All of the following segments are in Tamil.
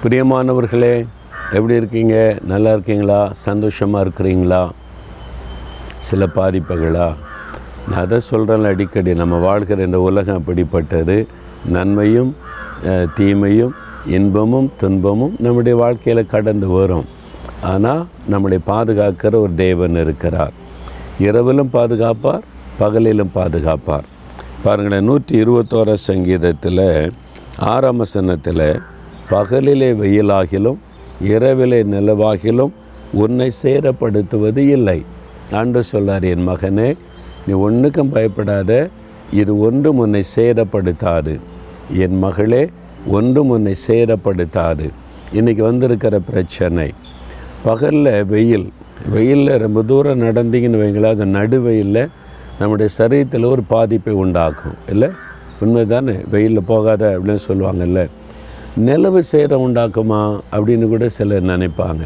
பிரியமானவர்களே எப்படி இருக்கீங்க? நல்லா இருக்கீங்களா? சந்தோஷமாக இருக்கிறீங்களா? சில பாதிப்புகளா? நான் அதை சொல்கிறேன் அடிக்கடி நம்ம வாழ்கிற இந்த உலகம் அப்படிப்பட்டது நன்மையும் தீமையும் இன்பமும் துன்பமும் நம்முடைய வாழ்க்கையில் கடந்து வரும். ஆனால் நம்மளை பாதுகாக்கிற ஒரு தேவன் இருக்கிறார். இரவிலும் பாதுகாப்பார் பகலிலும் பாதுகாப்பார். பாருங்களேன் நூற்றி இருபத்தோரா சங்கீதத்தில் ஆறாம் சனத்தில் பகலிலே வெயிலாகிலும் இரவிலே நிலவாகிலும் உன்னை சேரப்படுத்துவது இல்லை. ஆண்டு சொல்லார் என் மகனே நீ ஒன்றுக்கும் பயப்படாத இது ஒன்றும் உன்னை சேதப்படுத்தாது. என் மகளே ஒன்றும் உன்னை சேதப்படுத்தாது. இன்றைக்கி வந்திருக்கிற பிரச்சனை பகலில் வெயில் வெயிலில் ரொம்ப தூரம் நடந்தீங்கன்னு வைங்களேன் அது நடு வெயிலில் நம்முடைய சரீரத்தில் ஒரு பாதிப்பை உண்டாக்கும் இல்லை? உண்மைதானே? வெயிலில் போகாத அப்படின்னு சொல்லுவாங்கல்ல. நிலவு சேரம் உண்டாக்குமா அப்படின்னு கூட சிலர் நினைப்பாங்க.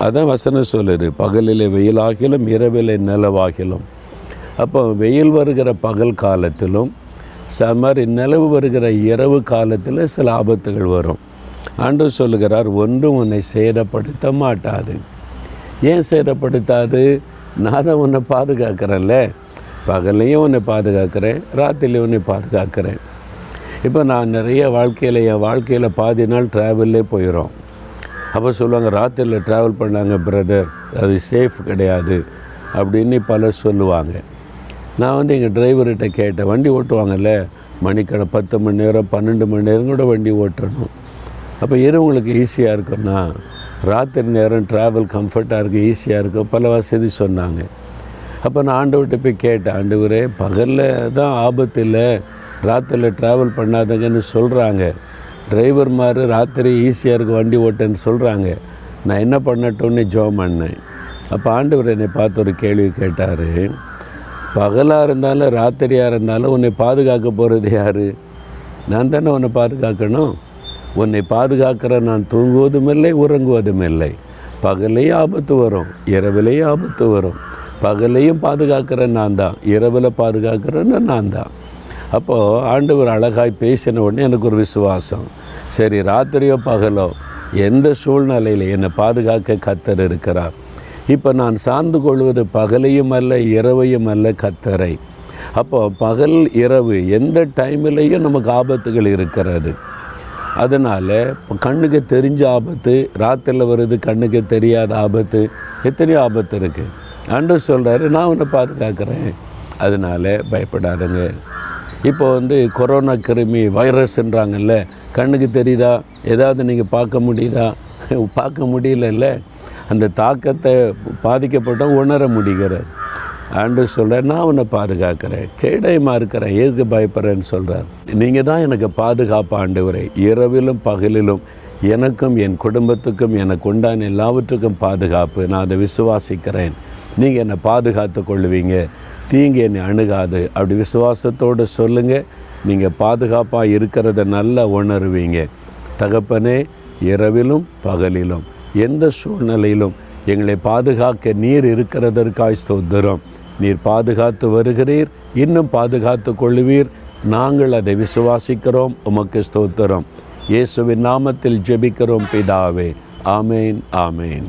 அதான் வசனம் சொல்லுது பகலிலே வெயிலாகிலும் இரவிலே நிலவாகிலும். அப்போ வெயில் வருகிற பகல் காலத்திலும் ச மாதிரி நிலவு வருகிற இரவு காலத்தில் சில ஆபத்துகள் வரும். அன்று சொல்லுகிறார் ஒன்றும் உன்னை சேதப்படுத்த மாட்டாது. ஏன் சேதப்படுத்தாது? நான் தான் உன்னை பாதுகாக்கிறேன்ல. பகல்லையும் உன்னை பாதுகாக்கிறேன் ராத்திரிலையும் உன்னை பாதுகாக்கிறேன். இப்போ நான் நிறைய வாழ்க்கையில் என் வாழ்க்கையில் பாதி நாள் ட்ராவல்லே போயிடும் அப்போ சொல்லுவாங்க ராத்திரியில் ட்ராவல் பண்ணாங்க பிரதர் அது சேஃப் கிடையாது. அப்படின்னு பலர் சொல்லுவாங்க. நான் வந்து எங்கள் டிரைவர்கிட்ட கேட்டேன் வண்டி ஓட்டுவாங்கல்ல? மணிக்கண பத்து மணி நேரம் பன்னெண்டு மணி நேரம் கூட வண்டி ஓட்டணும். அப்போ இரவுங்களுக்கு ஈஸியாக இருக்கும்னா? ராத்திரி நேரம் ட்ராவல் கம்ஃபர்ட்டாக இருக்குது ஈஸியாக இருக்கும் பல வசதி சொன்னாங்க. அப்போ நான் ஆண்டவர்கிட்ட போய் கேட்டேன் ஆண்டவரே பகலில் தான் ஆபத்து இல்லை. ராத்திரியில் ட்ராவல் பண்ணாதங்கன்னு சொல்கிறாங்க டிரைவர் மாதிரி ராத்திரி ஈஸியாக இருக்கும் வண்டி ஓட்டேன்னு சொல்கிறாங்க நான் என்ன பண்ணட்டும்னு ஜோம் பண்ணேன். அப்போ ஆண்டவர் என்னை பார்த்து ஒரு கேள்வி கேட்டார். பகலாக இருந்தாலும் ராத்திரியாக இருந்தாலும் உன்னை பாதுகாக்க போகிறது யார்? நான் தானே உன்னை பாதுகாக்கணும்? உன்னை பாதுகாக்கிற நான் தூங்குவதும் இல்லை உறங்குவதும் இல்லை பகலையும் ஆபத்து வரும் இரவிலையும் ஆபத்து வரும். பகலையும் பாதுகாக்கிற நான் தான் இரவில் பாதுகாக்கிறேன்னு நான் தான். அப்போது ஆண்டவர் அழகாய் பேசின உடனே எனக்கு ஒரு விசுவாசம். சரி ராத்திரியோ பகலோ எந்த சூழ்நிலையில் என்னை பாதுகாக்க கத்தர் இருக்கிறார்? இப்போ நான் சார்ந்து கொள்வது பகலையும் அல்ல இரவையும் அல்ல கத்தரை. அப்போ பகல் இரவு எந்த டைம்லேயும் நமக்கு ஆபத்துகள் இருக்கிறது. அதனால் கண்ணுக்கு தெரிஞ்ச ஆபத்து ராத்திரியில் வருது கண்ணுக்கு தெரியாத ஆபத்து எத்தனையோ ஆபத்து இருக்குது அன்று சொல்கிறாரு நான் உன்னை பாதுகாக்கிறேன். அதனால் பயப்படாதங்க. இப்போ வந்து கொரோனா கிருமி வைரஸ்ன்றாங்கல்ல கண்ணுக்கு தெரியுதா? ஏதாவது நீங்கள் பார்க்க முடியுதா? பார்க்க முடியலல்ல. அந்த தாக்கத்தை பாதிக்கப்பட்ட உணர முடிகிறது. ஆண்டு சொல்கிறார் நான் உன்னை பாதுகாக்கிறேன். கேடயமாக இருக்கிறேன் எதுக்கு பயப்படுறேன்னு சொல்கிறார் நீங்கள் தான் எனக்கு பாதுகாப்பு ஆண்டவரே. இரவிலும் பகலிலும் எனக்கும் என் குடும்பத்துக்கும் எனக்கு உண்டான எல்லாவற்றுக்கும் பாதுகாப்பு. நான் அதை விசுவாசிக்கிறேன். நீங்கள் என்னை பாதுகாத்து கொள்ளுவீங்க. தீங்கு என்னை அணுகாது. அப்படி விசுவாசத்தோடு சொல்லுங்கள் நீங்கள் பாதுகாப்பாக இருக்கிறத நல்லா உணருவீங்க. தகப்பனே இரவிலும் பகலிலும் எந்த சூழ்நிலையிலும் எங்களை பாதுகாக்க நீர் இருக்கிறதற்காய் ஸ்தோத்திரம். நீர் பாதுகாத்து வருகிறீர் இன்னும் பாதுகாத்து கொள்ளுவீர். நாங்கள் அதை விசுவாசிக்கிறோம் உமக்கு ஸ்தோத்திரம். இயேசுவின் நாமத்தில் ஜெபிக்கிறோம் பிதாவே. ஆமேன் ஆமேன்.